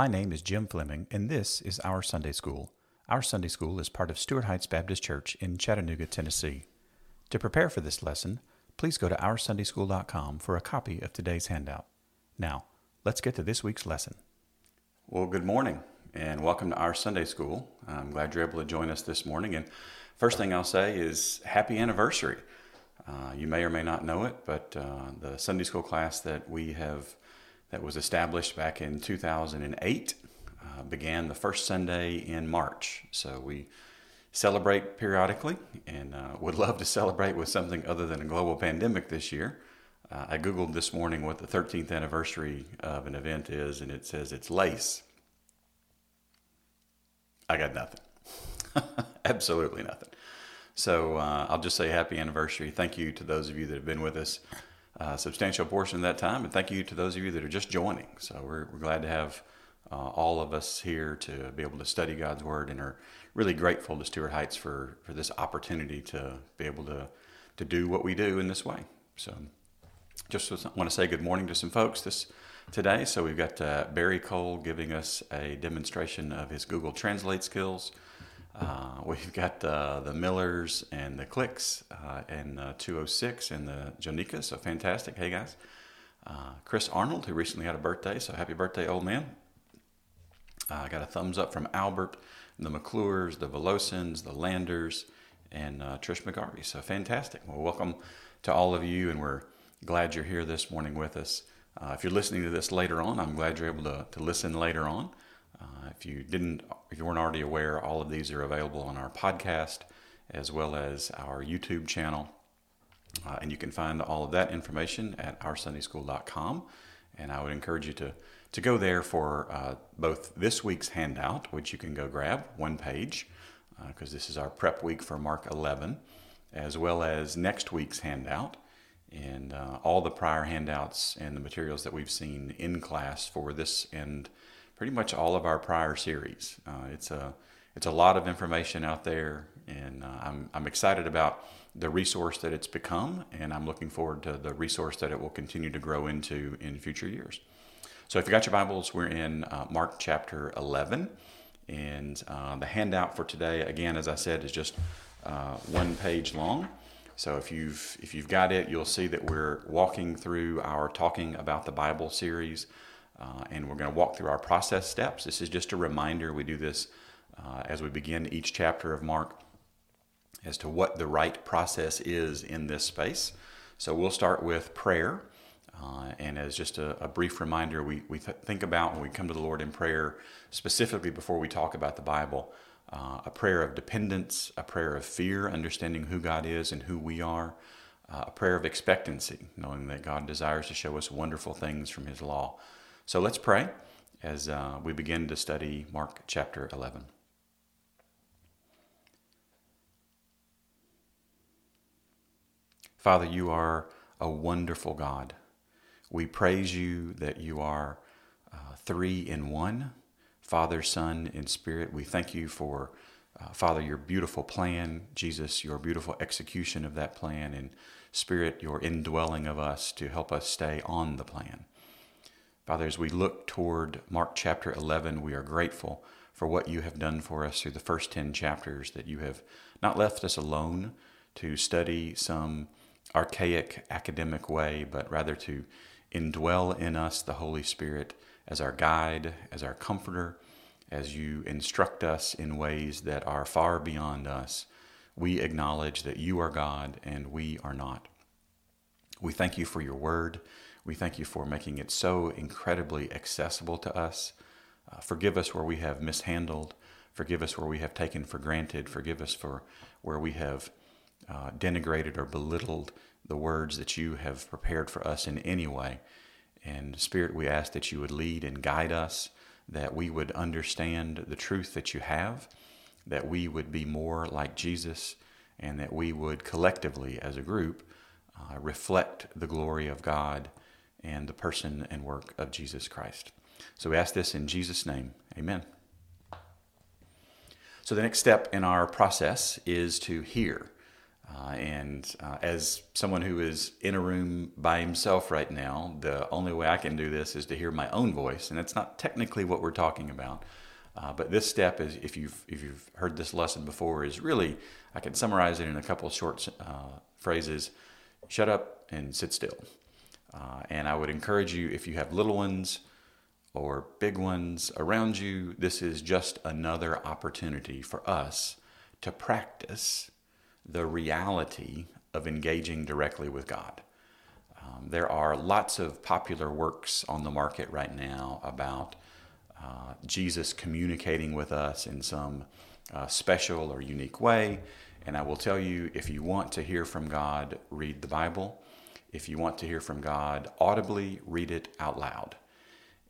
My name is Jim Fleming, and this is Our Sunday School. Our Sunday School is part of Stuart Heights Baptist Church in Chattanooga, Tennessee. To prepare for this lesson, please go to OurSundaySchool.com for a copy of today's handout. Now, let's get to this week's lesson. Well, good morning and welcome to our Sunday School. I'm glad you're able to join us this morning. And first thing I'll say is happy anniversary. Uh, you may or may not know it, but uh, the Sunday School class that we have that was established back in 2008 uh, began the first Sunday in March. So we celebrate periodically and uh, would love to celebrate with something other than a global pandemic this year. Uh, I Googled this morning what the 13th anniversary of an event is, and it says it's LACE. I got nothing. Absolutely nothing. So uh, I'll just say happy anniversary. Thank you to those of you that have been with us substantial portion of that time, and thank you to those of you that are just joining. So we're, we're glad to have uh, all of us here to be able to study God's Word and are really grateful to Stuart Heights for, for this opportunity to be able to, to do what we do in this way. So just want to say good morning to some folks this today. So we've got uh, Barry Cole giving us a demonstration of his Google Translate skills. Uh, we've got uh, the Millers and the Clicks uh, and 206 and the Jonika. So fantastic. Hey, guys. Uh, Chris Arnold, who recently had a birthday. So happy birthday, old man. I got a thumbs up from Albert, the McClures, the Velosins, the Landers, and uh, Trish McGarvey. So fantastic. Well, welcome to all of you, and we're glad you're here this morning with us. Uh, if you're listening to this later on, I'm glad you're able to, to listen later on. Uh, if you didn't, if you weren't already aware, all of these are available on our podcast as well as our YouTube channel. Uh, and you can find all of that information at oursundayschool.com. And I would encourage you to, to go there for uh, both this week's handout, which you can go grab one page, because uh, this is our prep week for Mark 11, as well as next week's handout and uh, all the prior handouts and the materials that we've seen in class for this and pretty much all of our prior series. Uh, it's a it's a lot of information out there, and uh, I'm I'm excited about the resource that it's become, and I'm looking forward to the resource that it will continue to grow into in future years. So, if you got your Bibles, we're in uh, Mark chapter 11, and uh, the handout for today, again, as I said, is just uh, one page long. So if you've if you've got it, you'll see that we're walking through our talking about the Bible series. Uh, and we're going to walk through our process steps. This is just a reminder. We do this uh, as we begin each chapter of Mark as to what the right process is in this space. So we'll start with prayer. Uh, and as just a, a, brief reminder, we, we th- think about when we come to the Lord in prayer, specifically before we talk about the Bible, uh, a prayer of dependence, a prayer of fear, understanding who God is and who we are, uh, a prayer of expectancy, knowing that God desires to show us wonderful things from His law. So let's pray as uh, we begin to study Mark chapter 11. Father, you are a wonderful God. We praise you that you are uh, three in one Father, Son, and Spirit. We thank you for, uh, Father, your beautiful plan, Jesus, your beautiful execution of that plan, and Spirit, your indwelling of us to help us stay on the plan. Father, as we look toward Mark chapter 11, we are grateful for what you have done for us through the first 10 chapters, that you have not left us alone to study some archaic academic way, but rather to indwell in us the Holy Spirit as our guide, as our comforter, as you instruct us in ways that are far beyond us. We acknowledge that you are God and we are not. We thank you for your word. We thank you for making it so incredibly accessible to us. Uh, forgive us where we have mishandled. Forgive us where we have taken for granted. Forgive us for where we have uh, denigrated or belittled the words that you have prepared for us in any way. And Spirit, we ask that you would lead and guide us, that we would understand the truth that you have, that we would be more like Jesus, and that we would collectively, as a group, uh, reflect the glory of God and the person and work of Jesus Christ. So we ask this in Jesus' name. Amen. So the next step in our process is to hear. Uh, and uh, as someone who is in a room by himself right now, the only way I can do this is to hear my own voice, and it's not technically what we're talking about. Uh, but this step is, if you've if you've heard this lesson before, is really I can summarize it in a couple of short uh, phrases: shut up and sit still. Uh, and I would encourage you, if you have little ones or big ones around you, this is just another opportunity for us to practice the reality of engaging directly with God. Um, there are lots of popular works on the market right now about uh, Jesus communicating with us in some uh, special or unique way. And I will tell you if you want to hear from God, read the Bible. If you want to hear from God audibly, read it out loud.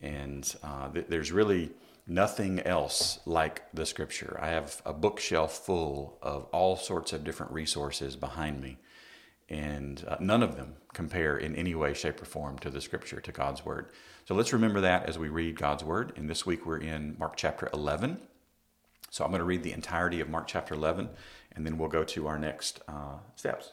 And uh, th- there's really nothing else like the scripture. I have a bookshelf full of all sorts of different resources behind me, and uh, none of them compare in any way, shape, or form to the scripture, to God's word. So let's remember that as we read God's word. And this week we're in Mark chapter 11. So I'm going to read the entirety of Mark chapter 11, and then we'll go to our next uh, steps.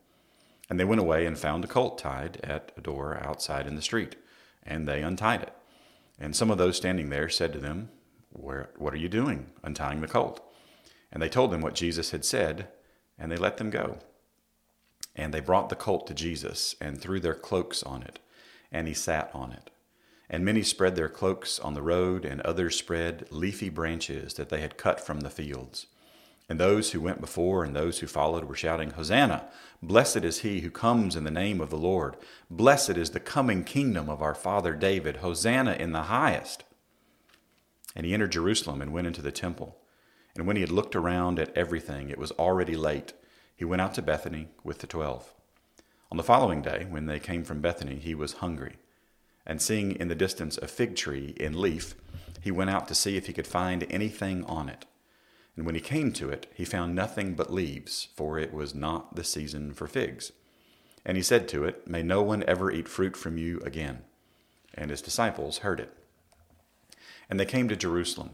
And they went away and found a colt tied at a door outside in the street, and they untied it. And some of those standing there said to them, What are you doing, untying the colt? And they told them what Jesus had said, and they let them go. And they brought the colt to Jesus, and threw their cloaks on it, and he sat on it. And many spread their cloaks on the road, and others spread leafy branches that they had cut from the fields. And those who went before and those who followed were shouting, Hosanna! Blessed is he who comes in the name of the Lord. Blessed is the coming kingdom of our father David. Hosanna in the highest. And he entered Jerusalem and went into the temple. And when he had looked around at everything, it was already late. He went out to Bethany with the twelve. On the following day, when they came from Bethany, he was hungry. And seeing in the distance a fig tree in leaf, he went out to see if he could find anything on it. And when he came to it, he found nothing but leaves, for it was not the season for figs. And he said to it, May no one ever eat fruit from you again. And his disciples heard it. And they came to Jerusalem.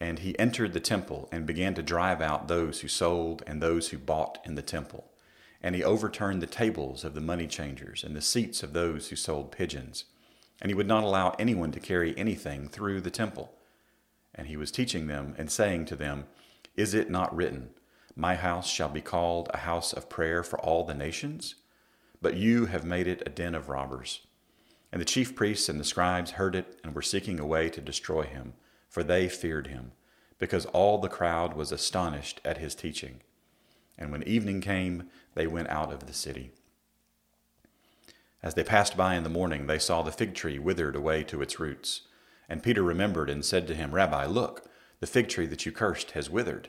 And he entered the temple and began to drive out those who sold and those who bought in the temple. And he overturned the tables of the money changers and the seats of those who sold pigeons. And he would not allow anyone to carry anything through the temple. And he was teaching them and saying to them, is it not written, My house shall be called a house of prayer for all the nations? But you have made it a den of robbers. And the chief priests and the scribes heard it and were seeking a way to destroy him, for they feared him, because all the crowd was astonished at his teaching. And when evening came, they went out of the city. As they passed by in the morning, they saw the fig tree withered away to its roots. And Peter remembered and said to him, Rabbi, look, the fig tree that you cursed has withered.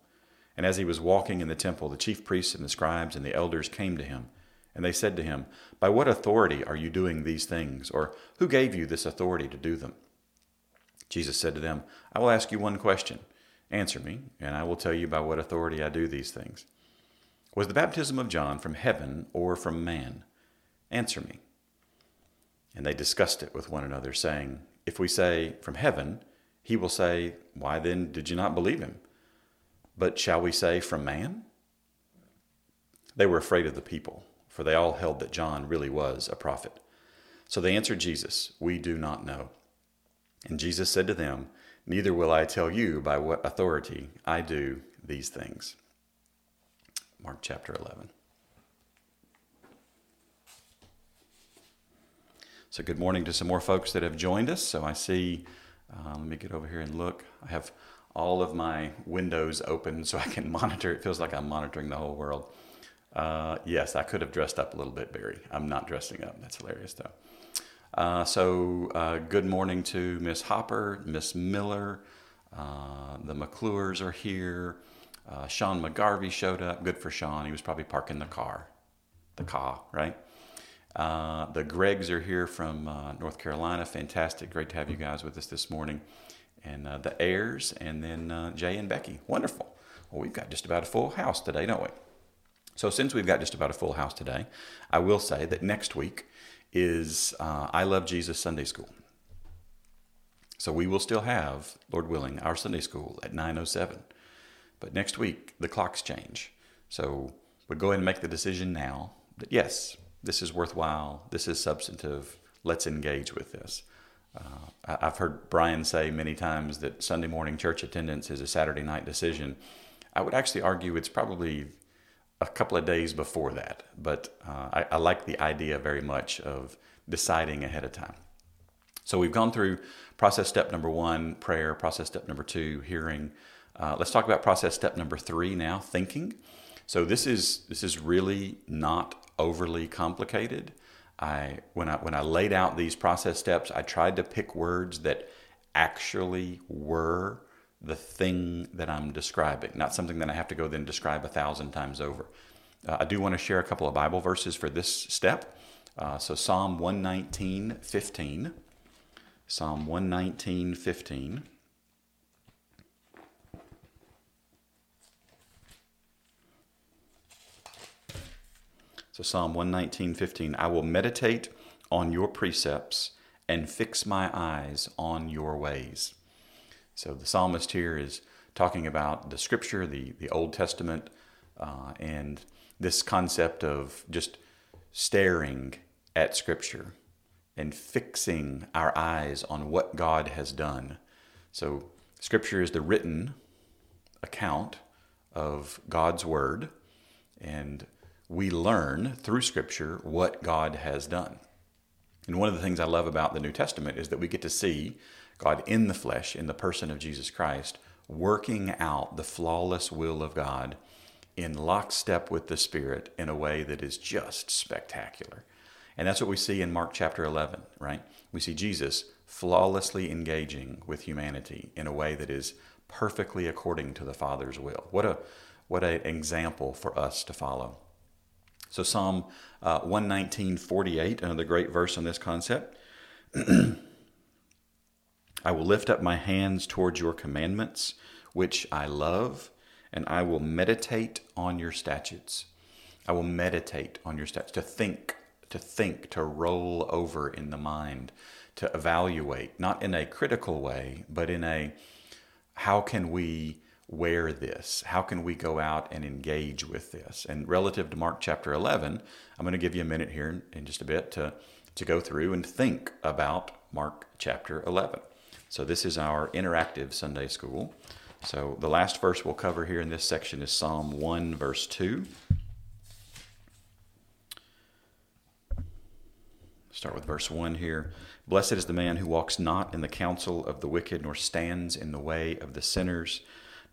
And as he was walking in the temple, the chief priests and the scribes and the elders came to him. And they said to him, By what authority are you doing these things? Or who gave you this authority to do them? Jesus said to them, I will ask you one question. Answer me, and I will tell you by what authority I do these things. Was the baptism of John from heaven or from man? Answer me. And they discussed it with one another, saying, If we say, From heaven, he will say, Why then did you not believe him? But shall we say, From man? They were afraid of the people, for they all held that John really was a prophet. So they answered Jesus, We do not know. And Jesus said to them, neither will I tell you by what authority I do these things. Mark chapter 11. So, good morning to some more folks that have joined us. So, I see, uh, let me get over here and look. I have all of my windows open so I can monitor. It feels like I'm monitoring the whole world. Uh, yes, I could have dressed up a little bit, Barry. I'm not dressing up. That's hilarious, though. Uh, so, uh, good morning to Miss Hopper, Miss Miller. Uh, the McClures are here. Uh, Sean McGarvey showed up. Good for Sean. He was probably parking the car, the car, right? Uh, the Gregs are here from North Carolina. Fantastic. Great to have you guys with us this morning. And uh, the heirs, and then uh, Jay and Becky. Wonderful. Well, we've got just about a full house today, don't we? So, since we've got just about a full house today, I will say that next week is uh, I Love Jesus Sunday School. So, we will still have, Lord willing, our Sunday school at 907. But next week, the clocks change. So, we go ahead and make the decision now that yes, this is worthwhile, this is substantive, let's engage with this. Uh, I've heard Brian say many times that Sunday morning church attendance is a Saturday night decision. I would actually argue it's probably a couple of days before that, but uh, I, I like the idea very much of deciding ahead of time. So we've gone through process step number one, prayer, process step number two, hearing. Uh, let's talk about process step number three now, thinking. So this is this is really not overly complicated. I when I when I laid out these process steps, I tried to pick words that actually were the thing that I'm describing, not something that I have to go then describe a thousand times over. Uh, I do want to share a couple of Bible verses for this step. Uh, so Psalm 119, 15. Psalm 119, 15. So Psalm 119, 15. I will meditate on your precepts and fix my eyes on your ways. So the psalmist here is talking about the scripture, the, the Old Testament, uh, and this concept of just staring at scripture and fixing our eyes on what God has done. So scripture is the written account of God's word, and we learn through Scripture what God has done. And one of the things I love about the New Testament is that we get to see God in the flesh, in the person of Jesus Christ, working out the flawless will of God in lockstep with the Spirit in a way that is just spectacular. And that's what we see in Mark chapter 11, right? We see Jesus flawlessly engaging with humanity in a way that is perfectly according to the Father's will. What a what an example for us to follow. So, Psalm uh, 119, 48, another great verse on this concept. I will lift up my hands towards your commandments, which I love, and I will meditate on your statutes. I will meditate on your statutes, to think, to think, to roll over in the mind, to evaluate, not in a critical way, but in a how can we wear this? How can we go out and engage with this? And relative to Mark chapter 11, I'm going to give you a minute here in just a bit to, to go through and think about Mark chapter 11. So, this is our interactive Sunday school. So, the last verse we'll cover here in this section is Psalm 1, verse 2. Start with verse 1 here. Blessed is the man who walks not in the counsel of the wicked, nor stands in the way of the sinners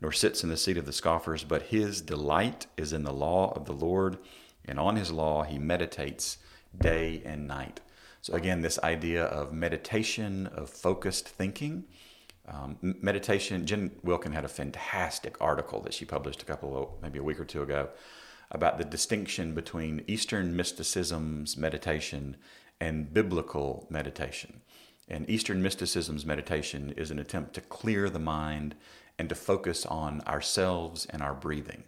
nor sits in the seat of the scoffers, but his delight is in the law of the Lord, and on his law he meditates day and night. So, again, this idea of meditation, of focused thinking. Um, meditation, Jen Wilkin had a fantastic article that she published a couple of, maybe a week or two ago, about the distinction between Eastern mysticism's meditation and biblical meditation. And Eastern mysticism's meditation is an attempt to clear the mind and to focus on ourselves and our breathing.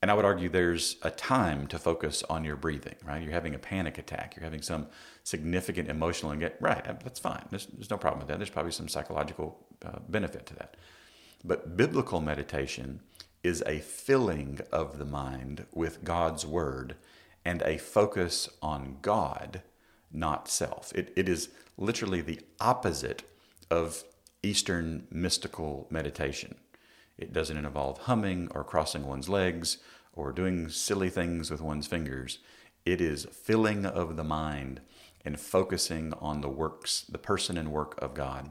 And I would argue there's a time to focus on your breathing, right? You're having a panic attack, you're having some significant emotional and get Right, that's fine. There's, there's, no problem with that. There's probably some psychological uh, benefit to that. But biblical meditation is a filling of the mind with God's word and a focus on God, not self. It, it is literally the opposite of Eastern mystical meditation. It doesn't involve humming or crossing one's legs or doing silly things with one's fingers. It is filling of the mind and focusing on the works, the person and work of God,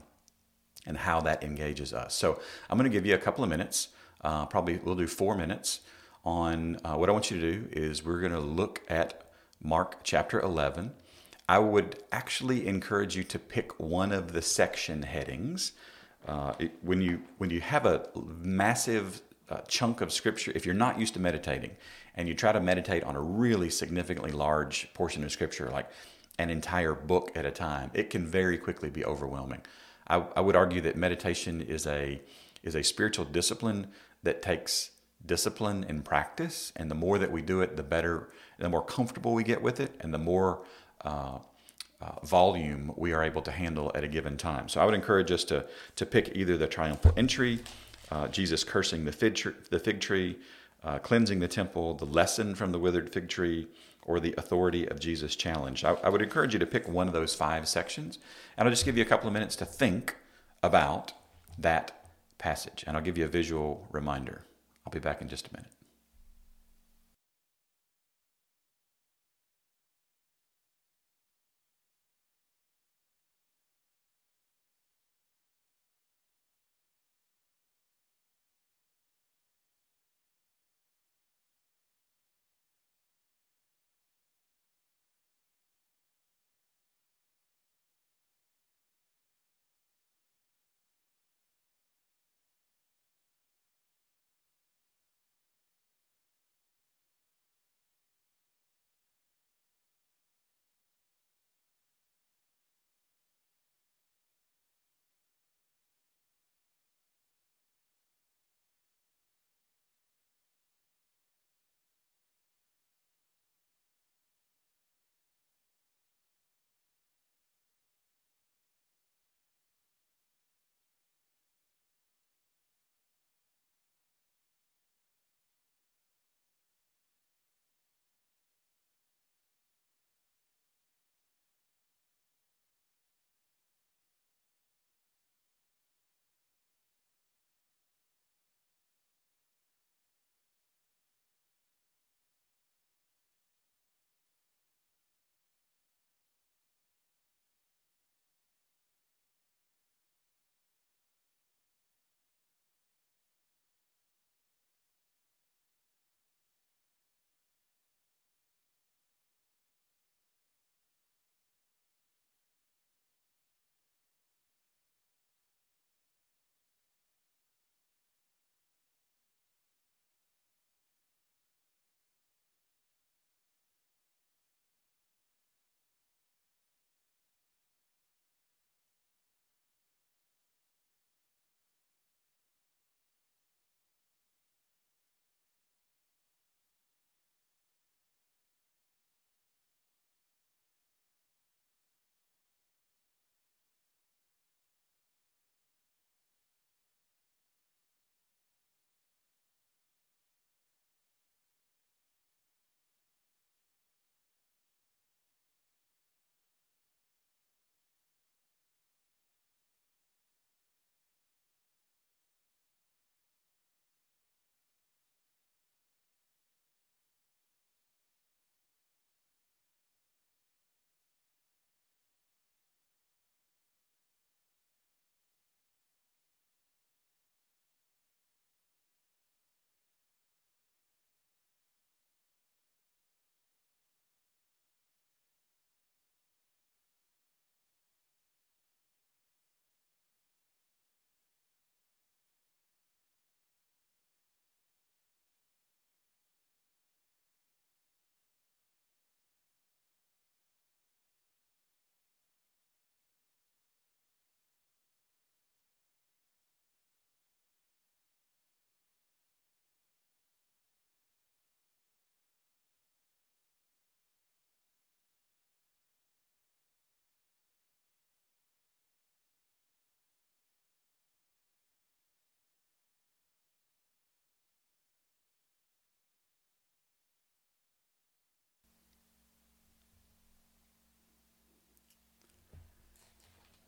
and how that engages us. So I'm going to give you a couple of minutes. Uh, probably we'll do four minutes on uh, what I want you to do is we're going to look at Mark chapter 11. I would actually encourage you to pick one of the section headings. Uh, it, when you when you have a massive uh, chunk of scripture, if you're not used to meditating, and you try to meditate on a really significantly large portion of scripture, like an entire book at a time, it can very quickly be overwhelming. I, I would argue that meditation is a is a spiritual discipline that takes discipline and practice, and the more that we do it, the better, the more comfortable we get with it, and the more uh, uh, volume we are able to handle at a given time. So I would encourage us to to pick either the triumphal entry, uh, Jesus cursing the fig tree, the fig tree uh, cleansing the temple, the lesson from the withered fig tree, or the authority of Jesus challenge. I, I would encourage you to pick one of those five sections, and I'll just give you a couple of minutes to think about that passage, and I'll give you a visual reminder. I'll be back in just a minute.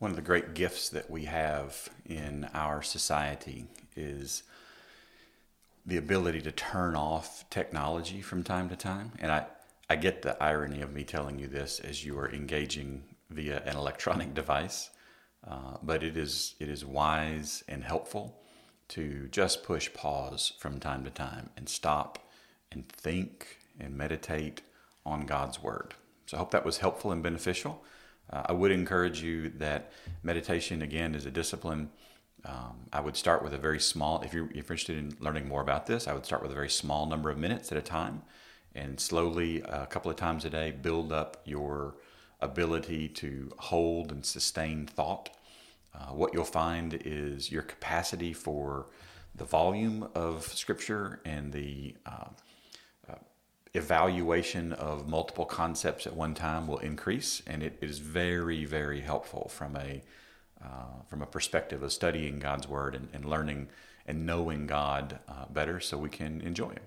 One of the great gifts that we have in our society is the ability to turn off technology from time to time. And I, I get the irony of me telling you this as you are engaging via an electronic device, uh, but it is it is wise and helpful to just push pause from time to time and stop and think and meditate on God's word. So I hope that was helpful and beneficial. Uh, I would encourage you that meditation again is a discipline. Um, I would start with a very small. If you're, if you're interested in learning more about this, I would start with a very small number of minutes at a time and slowly, a couple of times a day, build up your ability to hold and sustain thought. Uh, what you'll find is your capacity for the volume of scripture and the uh, uh, evaluation of multiple concepts at one time will increase, and it is very, very helpful from a uh, from a perspective of studying God's word and, and learning and knowing God uh, better, so we can enjoy Him.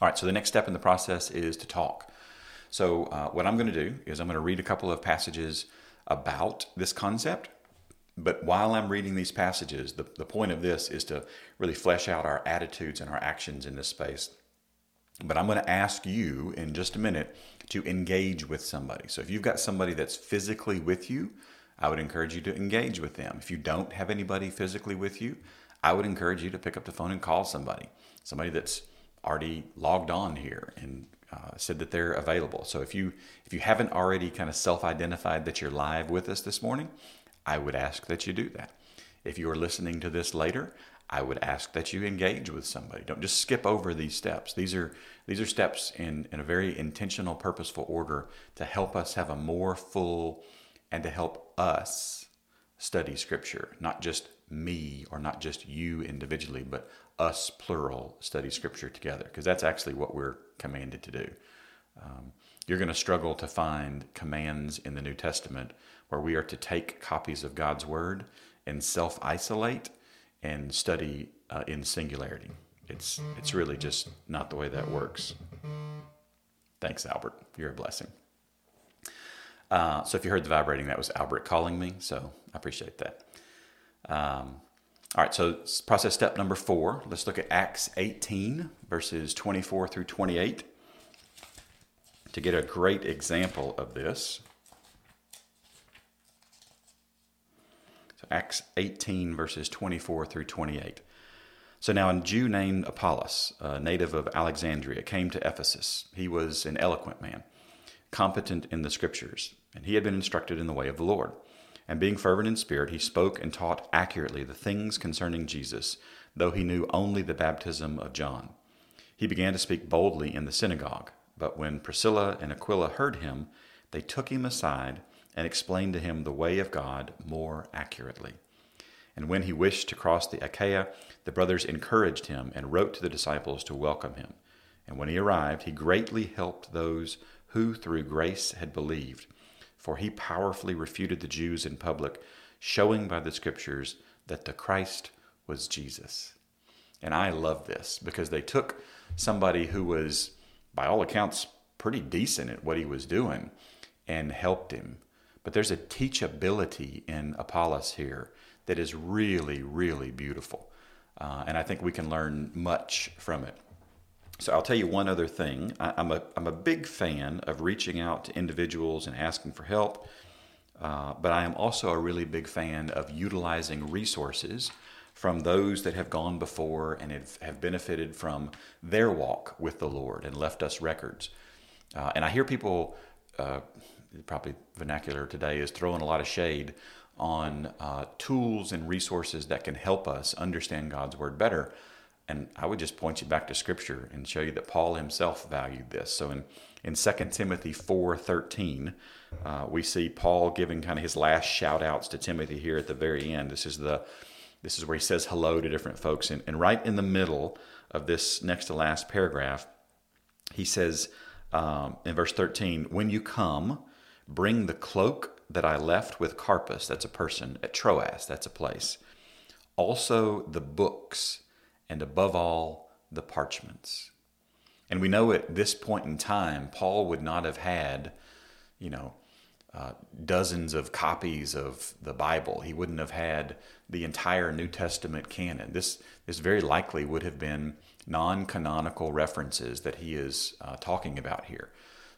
All right, so the next step in the process is to talk. So, uh, what I'm going to do is I'm going to read a couple of passages about this concept. But while I'm reading these passages, the, the point of this is to really flesh out our attitudes and our actions in this space. But I'm going to ask you in just a minute to engage with somebody. So, if you've got somebody that's physically with you, I would encourage you to engage with them. If you don't have anybody physically with you, I would encourage you to pick up the phone and call somebody, somebody that's already logged on here and uh, said that they're available. So if you if you haven't already kind of self-identified that you're live with us this morning, I would ask that you do that. If you are listening to this later, I would ask that you engage with somebody. Don't just skip over these steps. These are these are steps in, in a very intentional, purposeful order to help us have a more full and to help us study scripture, not just me or not just you individually, but us plural study scripture together because that's actually what we're commanded to do. Um, you're going to struggle to find commands in the New Testament where we are to take copies of God's word and self isolate and study uh, in singularity. It's, it's really just not the way that works. Thanks, Albert. You're a blessing. Uh, so if you heard the vibrating, that was Albert calling me. So I appreciate that. Um, all right, so process step number four. Let's look at Acts 18, verses 24 through 28, to get a great example of this. Acts 18, verses 24 through 28. So now a Jew named Apollos, a native of Alexandria, came to Ephesus. He was an eloquent man, competent in the scriptures, and he had been instructed in the way of the Lord. And being fervent in spirit, he spoke and taught accurately the things concerning Jesus, though he knew only the baptism of John. He began to speak boldly in the synagogue. But when Priscilla and Aquila heard him, they took him aside and explained to him the way of God more accurately. And when he wished to cross the Achaia, the brothers encouraged him and wrote to the disciples to welcome him. And when he arrived, he greatly helped those who through grace had believed for he powerfully refuted the Jews in public, showing by the scriptures that the Christ was Jesus. And I love this because they took somebody who was, by all accounts, pretty decent at what he was doing and helped him. But there's a teachability in Apollos here that is really, really beautiful. Uh, and I think we can learn much from it. So I'll tell you one other thing. I, am a I'm a big fan of reaching out to individuals and asking for help, uh, but I am also a really big fan of utilizing resources from those that have gone before and have, have benefited from their walk with the Lord and left us records. Uh, and I hear people, uh, probably vernacular today, is throwing a lot of shade on uh, tools and resources that can help us understand God's word better. And I would just point you back to scripture and show you that Paul himself valued this. So in, in 2 Timothy 4.13, uh, we see Paul giving kind of his last shout outs to Timothy here at the very end. This is the this is where he says hello to different folks. And, and right in the middle of this next to last paragraph, he says um, in verse 13, When you come, bring the cloak that I left with Carpus, that's a person, at Troas, that's a place. Also the books and above all, the parchments. And we know at this point in time, Paul would not have had, you know, uh, dozens of copies of the Bible. He wouldn't have had the entire New Testament canon. This this very likely would have been non-canonical references that he is uh, talking about here.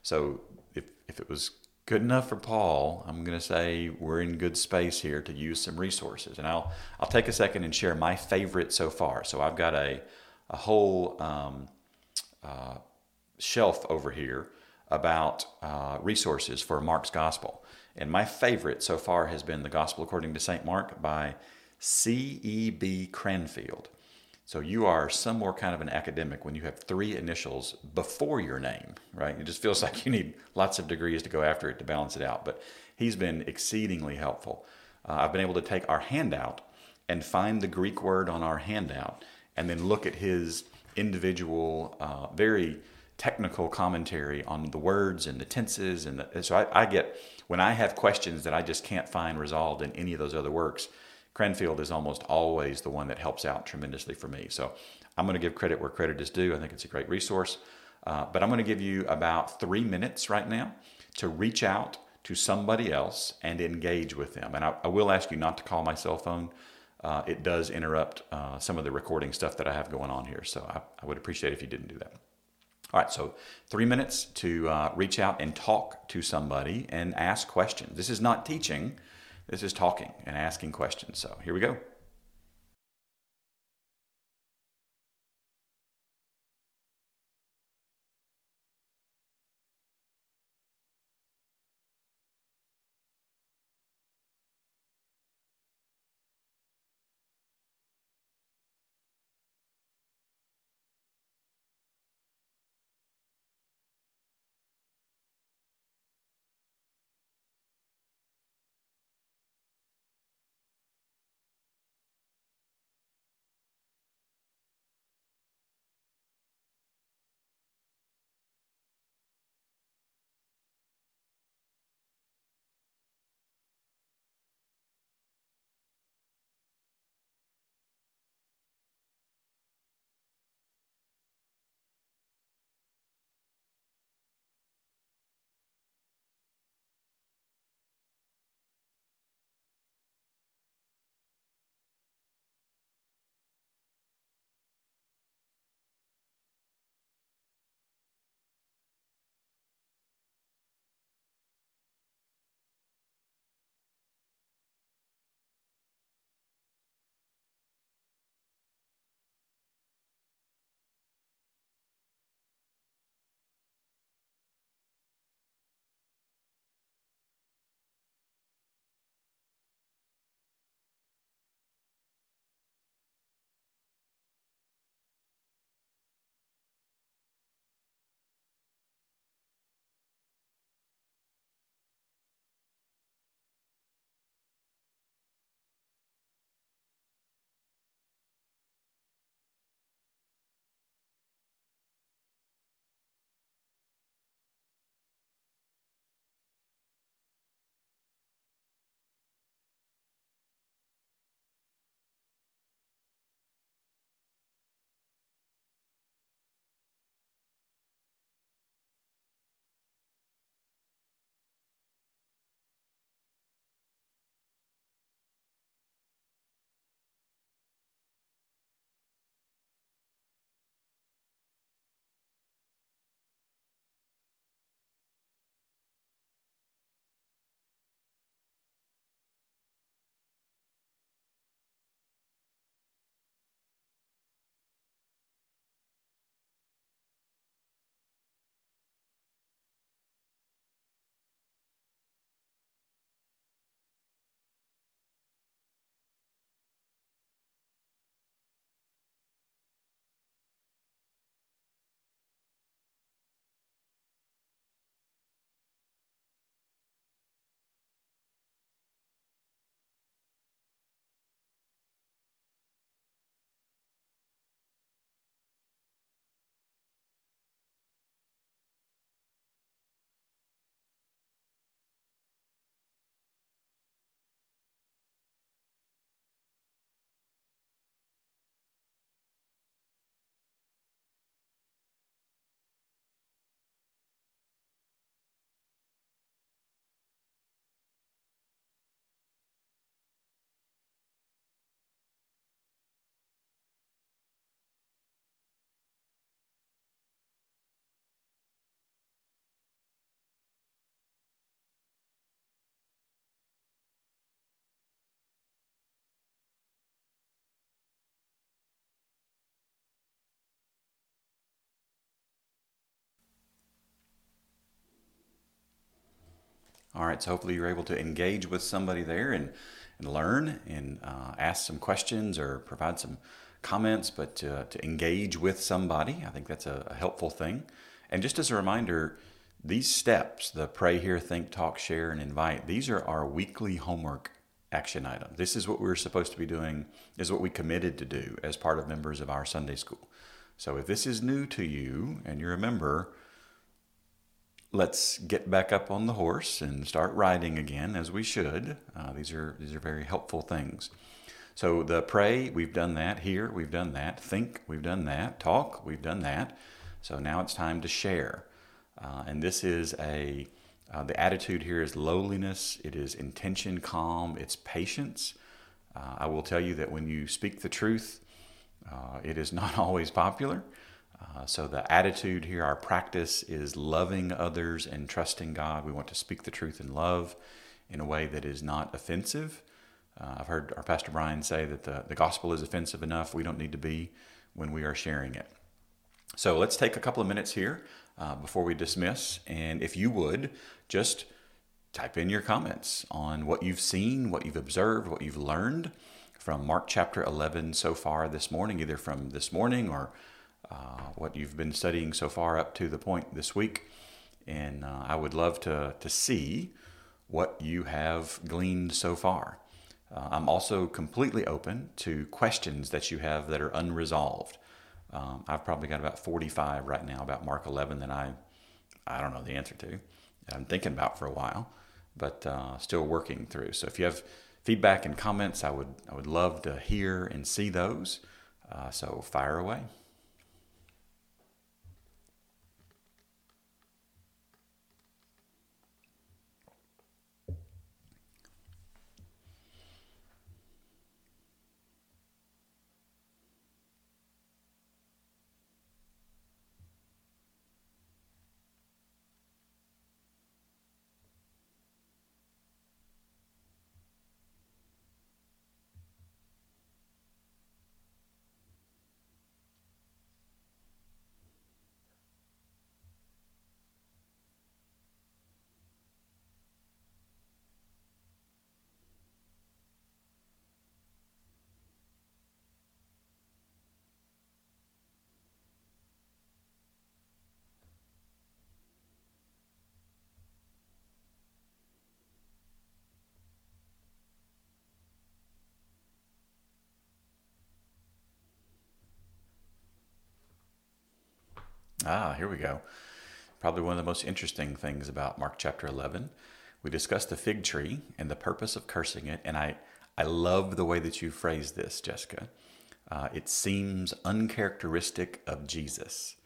So if if it was good enough for Paul, I'm going to say we're in good space here to use some resources. And I'll I'll take a second and share my favorite so far. So I've got a a whole um, uh, shelf over here about uh, resources for Mark's Gospel. And my favorite so far has been the Gospel according to St. Mark by C.E.B. Cranfield. So you are some more kind of an academic when you have three initials before your name, right? It just feels like you need lots of degrees to go after it to balance it out. But he's been exceedingly helpful. Uh, I've been able to take our handout and find the Greek word on our handout and then look at his individual, uh, very technical commentary on the words and the tenses. And the, so I, I get, when I have questions that I just can't find resolved in any of those other works, Cranfield is almost always the one that helps out tremendously for me. So I'm going to give credit where credit is due. I think it's a great resource. Uh, but I'm going to give you about three minutes right now to reach out to somebody else and engage with them. And I, I will ask you not to call my cell phone. Uh, it does interrupt uh, some of the recording stuff that I have going on here. So I, I, would appreciate if you didn't do that. All right, so three minutes to uh, reach out and talk to somebody and ask questions. This is not teaching. This is talking and asking questions. So here we go. All right, so hopefully you're able to engage with somebody there and, and learn and uh, ask some questions or provide some comments, but to, to engage with somebody, I think that's a, a helpful thing. And just as a reminder, these steps the pray, hear, think, talk, share, and invite these are our weekly homework action item. This is what we're supposed to be doing, is what we committed to do as part of members of our Sunday school. So if this is new to you and you're a member, let's get back up on the horse and start riding again as we should. Uh, these are these are very helpful things. So the pray, we've done that. Here, we've done that. Think, we've done that. Talk, we've done that. So now it's time to share. Uh, and this is a uh, the attitude here is lowliness, it is intention, calm, it's patience. Uh, I will tell you that when you speak the truth, uh, it is not always popular. Uh, so, the attitude here, our practice is loving others and trusting God. We want to speak the truth in love in a way that is not offensive. Uh, I've heard our Pastor Brian say that the, the gospel is offensive enough. We don't need to be when we are sharing it. So, let's take a couple of minutes here uh, before we dismiss. And if you would, just type in your comments on what you've seen, what you've observed, what you've learned from Mark chapter 11 so far this morning, either from this morning or uh, what you've been studying so far up to the point this week. And uh, I would love to, to see what you have gleaned so far. Uh, I'm also completely open to questions that you have that are unresolved. Um, I've probably got about 45 right now about Mark 11 that I, I don't know the answer to. I'm thinking about for a while, but uh, still working through. So if you have feedback and comments, I would I would love to hear and see those. Uh, so fire away. Ah, here we go. Probably one of the most interesting things about Mark chapter 11. We discussed the fig tree and the purpose of cursing it. And I, I love the way that you phrase this, Jessica. Uh, it seems uncharacteristic of Jesus.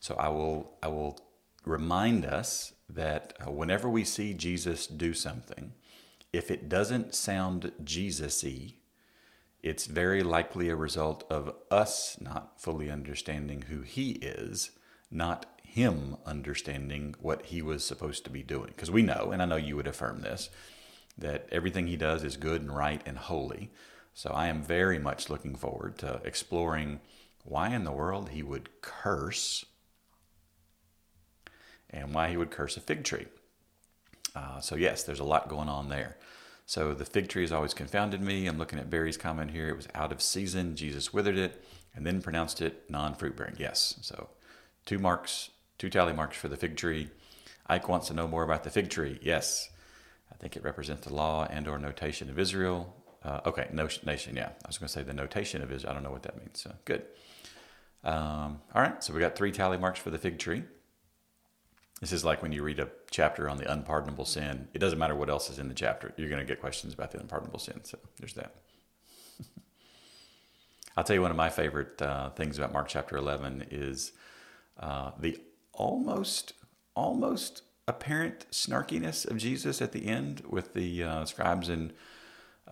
So I will, I will remind us that uh, whenever we see Jesus do something, if it doesn't sound Jesus y, it's very likely a result of us not fully understanding who he is not him understanding what he was supposed to be doing. Because we know, and I know you would affirm this, that everything he does is good and right and holy. So I am very much looking forward to exploring why in the world he would curse and why he would curse a fig tree. Uh, so, yes, there's a lot going on there. So, the fig tree has always confounded me. I'm looking at Barry's comment here. It was out of season. Jesus withered it and then pronounced it non fruit bearing. Yes. So, Two marks, two tally marks for the fig tree. Ike wants to know more about the fig tree. Yes, I think it represents the law and or notation of Israel. Uh, okay, nation. Yeah, I was going to say the notation of Israel. I don't know what that means. So good. Um, all right, so we got three tally marks for the fig tree. This is like when you read a chapter on the unpardonable sin. It doesn't matter what else is in the chapter. You're going to get questions about the unpardonable sin. So there's that. I'll tell you one of my favorite uh, things about Mark chapter 11 is uh, the almost almost apparent snarkiness of Jesus at the end with the uh, scribes and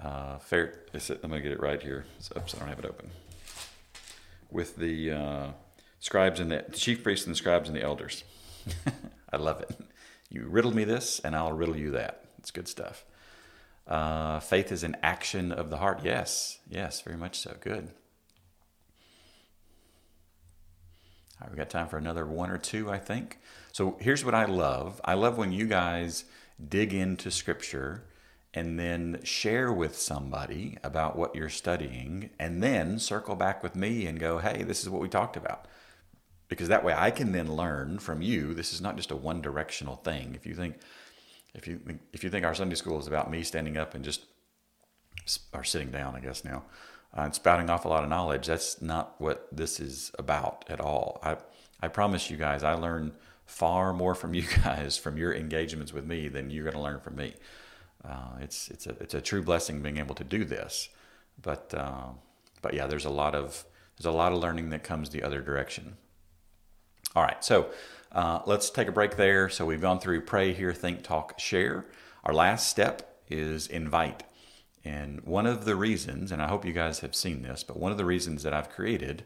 uh, fair. It, let me get it right here. Up, I don't have it open. With the uh, scribes and the, the chief priests and the scribes and the elders. I love it. You riddle me this, and I'll riddle you that. It's good stuff. Uh, faith is an action of the heart. Yes, yes, very much so. Good. Right, we got time for another one or two, I think. So here's what I love. I love when you guys dig into Scripture, and then share with somebody about what you're studying, and then circle back with me and go, hey, this is what we talked about. Because that way I can then learn from you. This is not just a one directional thing. If you think, if you if you think our Sunday school is about me standing up and just or sitting down, I guess now, uh, and spouting off a lot of knowledge, that's not what this is about at all. I I promise you guys, I learn far more from you guys from your engagements with me than you're going to learn from me. Uh, it's it's a it's a true blessing being able to do this, but uh, but yeah, there's a lot of there's a lot of learning that comes the other direction. All right, so uh, let's take a break there. So we've gone through pray, hear, think, talk, share. Our last step is invite. And one of the reasons, and I hope you guys have seen this, but one of the reasons that I've created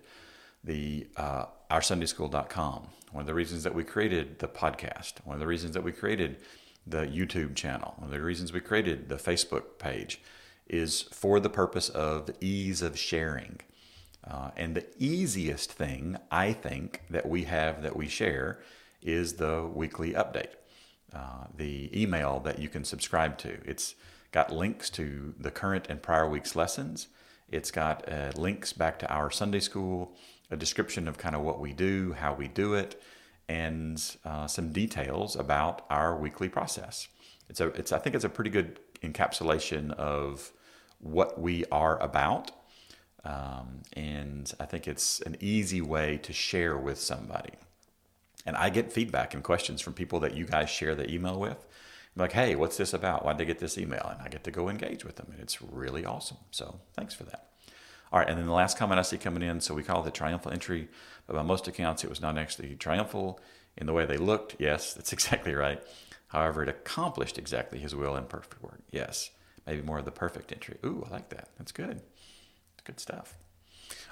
the uh, oursundayschool.com, one of the reasons that we created the podcast, one of the reasons that we created the YouTube channel. One of the reasons we created the Facebook page is for the purpose of ease of sharing. Uh, and the easiest thing I think that we have that we share is the weekly update, uh, the email that you can subscribe to. It's got links to the current and prior week's lessons. It's got uh, links back to our Sunday school, a description of kind of what we do, how we do it, and uh, some details about our weekly process. It's a, it's, I think it's a pretty good encapsulation of what we are about. Um, and I think it's an easy way to share with somebody. And I get feedback and questions from people that you guys share the email with. Like, hey, what's this about? Why'd they get this email? And I get to go engage with them. And it's really awesome. So thanks for that. All right, and then the last comment I see coming in, so we call it the triumphal entry, but by most accounts, it was not actually triumphal in the way they looked. Yes, that's exactly right. However, it accomplished exactly his will and perfect work. Yes, maybe more of the perfect entry. Ooh, I like that. That's good. Good stuff.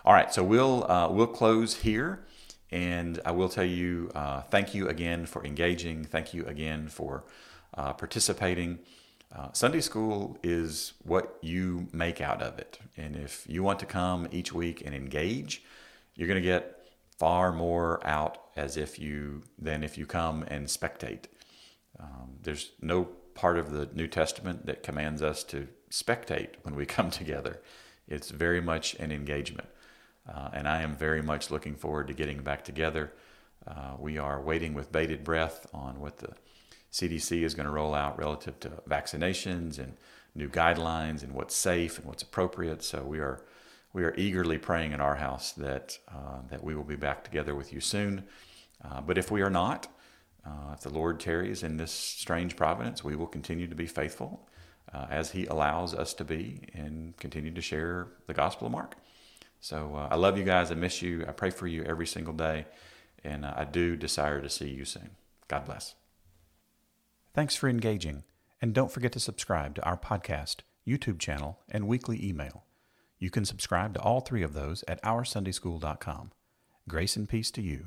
All right, so we'll uh, we'll close here, and I will tell you uh, thank you again for engaging. Thank you again for uh, participating. Uh, Sunday school is what you make out of it. And if you want to come each week and engage, you're going to get far more out as if you than if you come and spectate. Um, there's no part of the New Testament that commands us to spectate when we come together. It's very much an engagement. Uh, and I am very much looking forward to getting back together. Uh, we are waiting with bated breath on what the CDC is going to roll out relative to vaccinations and new guidelines and what's safe and what's appropriate. So we are we are eagerly praying in our house that uh, that we will be back together with you soon. Uh, but if we are not, uh, if the Lord tarries in this strange providence, we will continue to be faithful uh, as He allows us to be and continue to share the Gospel of Mark. So uh, I love you guys. I miss you. I pray for you every single day, and uh, I do desire to see you soon. God bless. Thanks for engaging, and don't forget to subscribe to our podcast, YouTube channel, and weekly email. You can subscribe to all three of those at oursundayschool.com. Grace and peace to you.